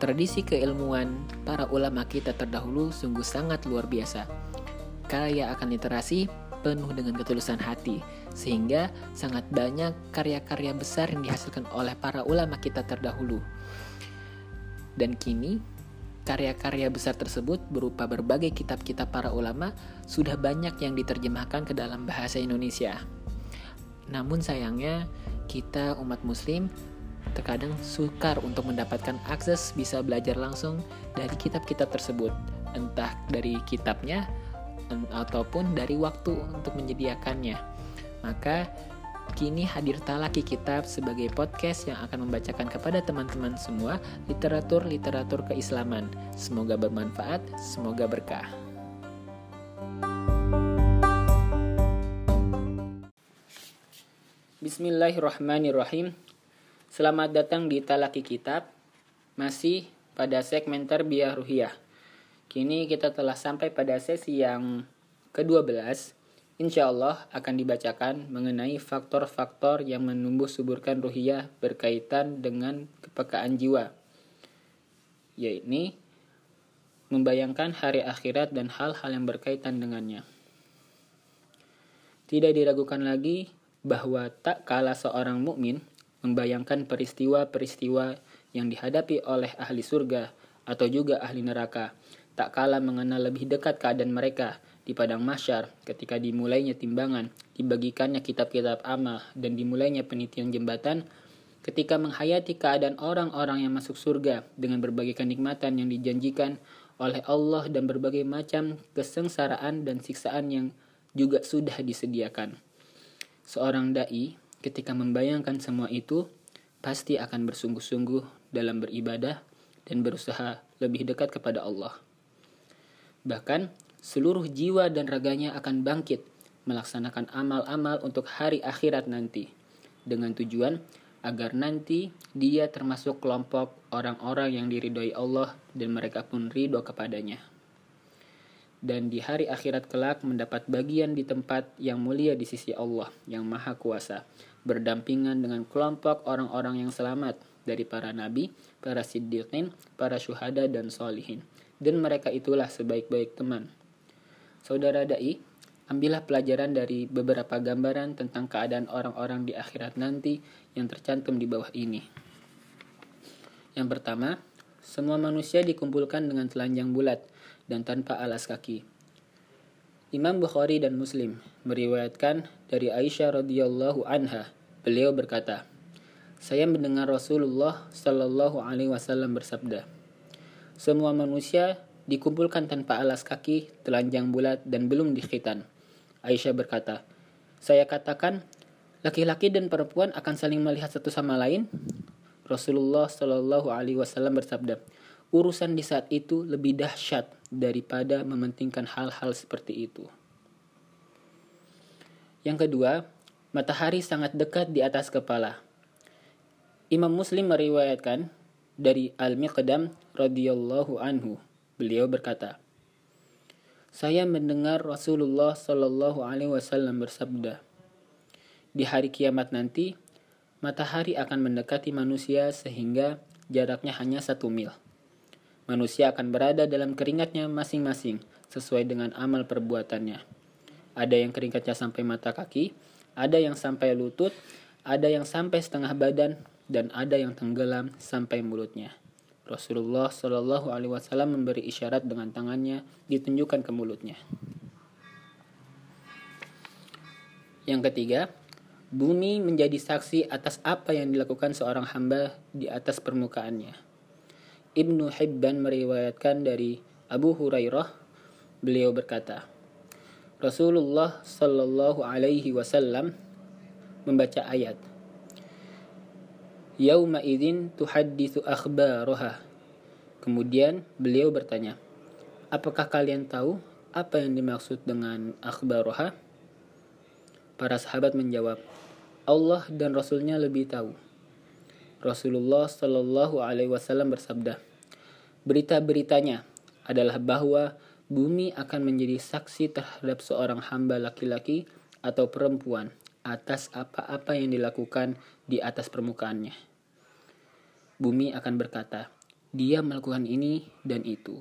Tradisi keilmuan para ulama kita terdahulu sungguh sangat luar biasa. Kaya akan literasi, penuh dengan ketulusan hati, sehingga sangat banyak karya-karya besar yang dihasilkan oleh para ulama kita terdahulu. Dan kini, karya-karya besar tersebut berupa berbagai kitab-kitab para ulama sudah banyak yang diterjemahkan ke dalam bahasa Indonesia. Namun sayangnya, kita umat muslim terkadang sukar untuk mendapatkan akses bisa belajar langsung dari kitab-kitab tersebut, entah dari kitabnya ataupun dari waktu untuk menyediakannya. Maka kini hadir Talaki Kitab sebagai podcast yang akan membacakan kepada teman-teman semua literatur-literatur keislaman. Semoga bermanfaat, semoga berkah. Bismillahirrahmanirrahim. Selamat datang di Talaki Kitab, masih pada segmen Tarbiyah Ruhiyah. Kini kita telah sampai pada sesi yang ke-12. Insya Allah akan dibacakan mengenai faktor-faktor yang menumbuh suburkan ruhiyah berkaitan dengan kepekaan jiwa. Yaitu membayangkan hari akhirat dan hal-hal yang berkaitan dengannya. Tidak diragukan lagi bahwa tak kala seorang mukmin membayangkan peristiwa-peristiwa yang dihadapi oleh ahli surga atau juga ahli neraka, tak kalah mengenal lebih dekat keadaan mereka di padang masyar ketika dimulainya timbangan, dibagikannya kitab-kitab amal, dan dimulainya penitian jembatan, ketika menghayati keadaan orang-orang yang masuk surga dengan berbagai kenikmatan yang dijanjikan oleh Allah dan berbagai macam kesengsaraan dan siksaan yang juga sudah disediakan. Seorang dai Ketika membayangkan semua itu, pasti akan bersungguh-sungguh dalam beribadah dan berusaha lebih dekat kepada Allah. Bahkan, seluruh jiwa dan raganya akan bangkit melaksanakan amal-amal untuk hari akhirat nanti, dengan tujuan agar nanti dia termasuk kelompok orang-orang yang diridhoi Allah dan mereka pun ridho kepadanya. Dan di hari akhirat kelak mendapat bagian di tempat yang mulia di sisi Allah yang Maha Kuasa, berdampingan dengan kelompok orang-orang yang selamat dari para nabi, para siddiqin, para syuhada dan solihin. Dan mereka itulah sebaik-baik teman. Saudara dai, ambillah pelajaran dari beberapa gambaran tentang keadaan orang-orang di akhirat nanti yang tercantum di bawah ini. Yang pertama, semua manusia dikumpulkan dengan telanjang bulat dan tanpa alas kaki. Imam Bukhari dan Muslim meriwayatkan dari Aisyah radhiyallahu anha. Beliau berkata, "Saya mendengar Rasulullah shallallahu alaihi wasallam bersabda, semua manusia dikumpulkan tanpa alas kaki, telanjang bulat dan belum dikhitan." Aisyah berkata, "Saya katakan, laki-laki dan perempuan akan saling melihat satu sama lain?" Rasulullah shallallahu alaihi wasallam bersabda, "Urusan di saat itu lebih dahsyat daripada mementingkan hal-hal seperti itu. Yang kedua, matahari sangat dekat di atas kepala. Imam Muslim meriwayatkan dari Al-Miqdam radhiyallahu anhu. Beliau berkata, "Saya mendengar Rasulullah shallallahu alaihi wasallam bersabda, di hari kiamat nanti matahari akan mendekati manusia sehingga jaraknya hanya satu mil." Manusia akan berada dalam keringatnya masing-masing sesuai dengan amal perbuatannya. Ada yang keringatnya sampai mata kaki, ada yang sampai lutut, ada yang sampai setengah badan, dan ada yang tenggelam sampai mulutnya. Rasulullah Shallallahu Alaihi Wasallam memberi isyarat dengan tangannya ditunjukkan ke mulutnya. Yang ketiga, bumi menjadi saksi atas apa yang dilakukan seorang hamba di atas permukaannya. Ibnu Hibban meriwayatkan dari Abu Hurairah beliau berkata Rasulullah Shallallahu alaihi wasallam membaca ayat Yauma idzin tuhadditsu akhbaraha Kemudian beliau bertanya Apakah kalian tahu apa yang dimaksud dengan akhbaraha? Para sahabat menjawab Allah dan Rasulnya lebih tahu Rasulullah Shallallahu Alaihi Wasallam bersabda, berita-beritanya adalah bahwa bumi akan menjadi saksi terhadap seorang hamba laki-laki atau perempuan atas apa-apa yang dilakukan di atas permukaannya. Bumi akan berkata, dia melakukan ini dan itu.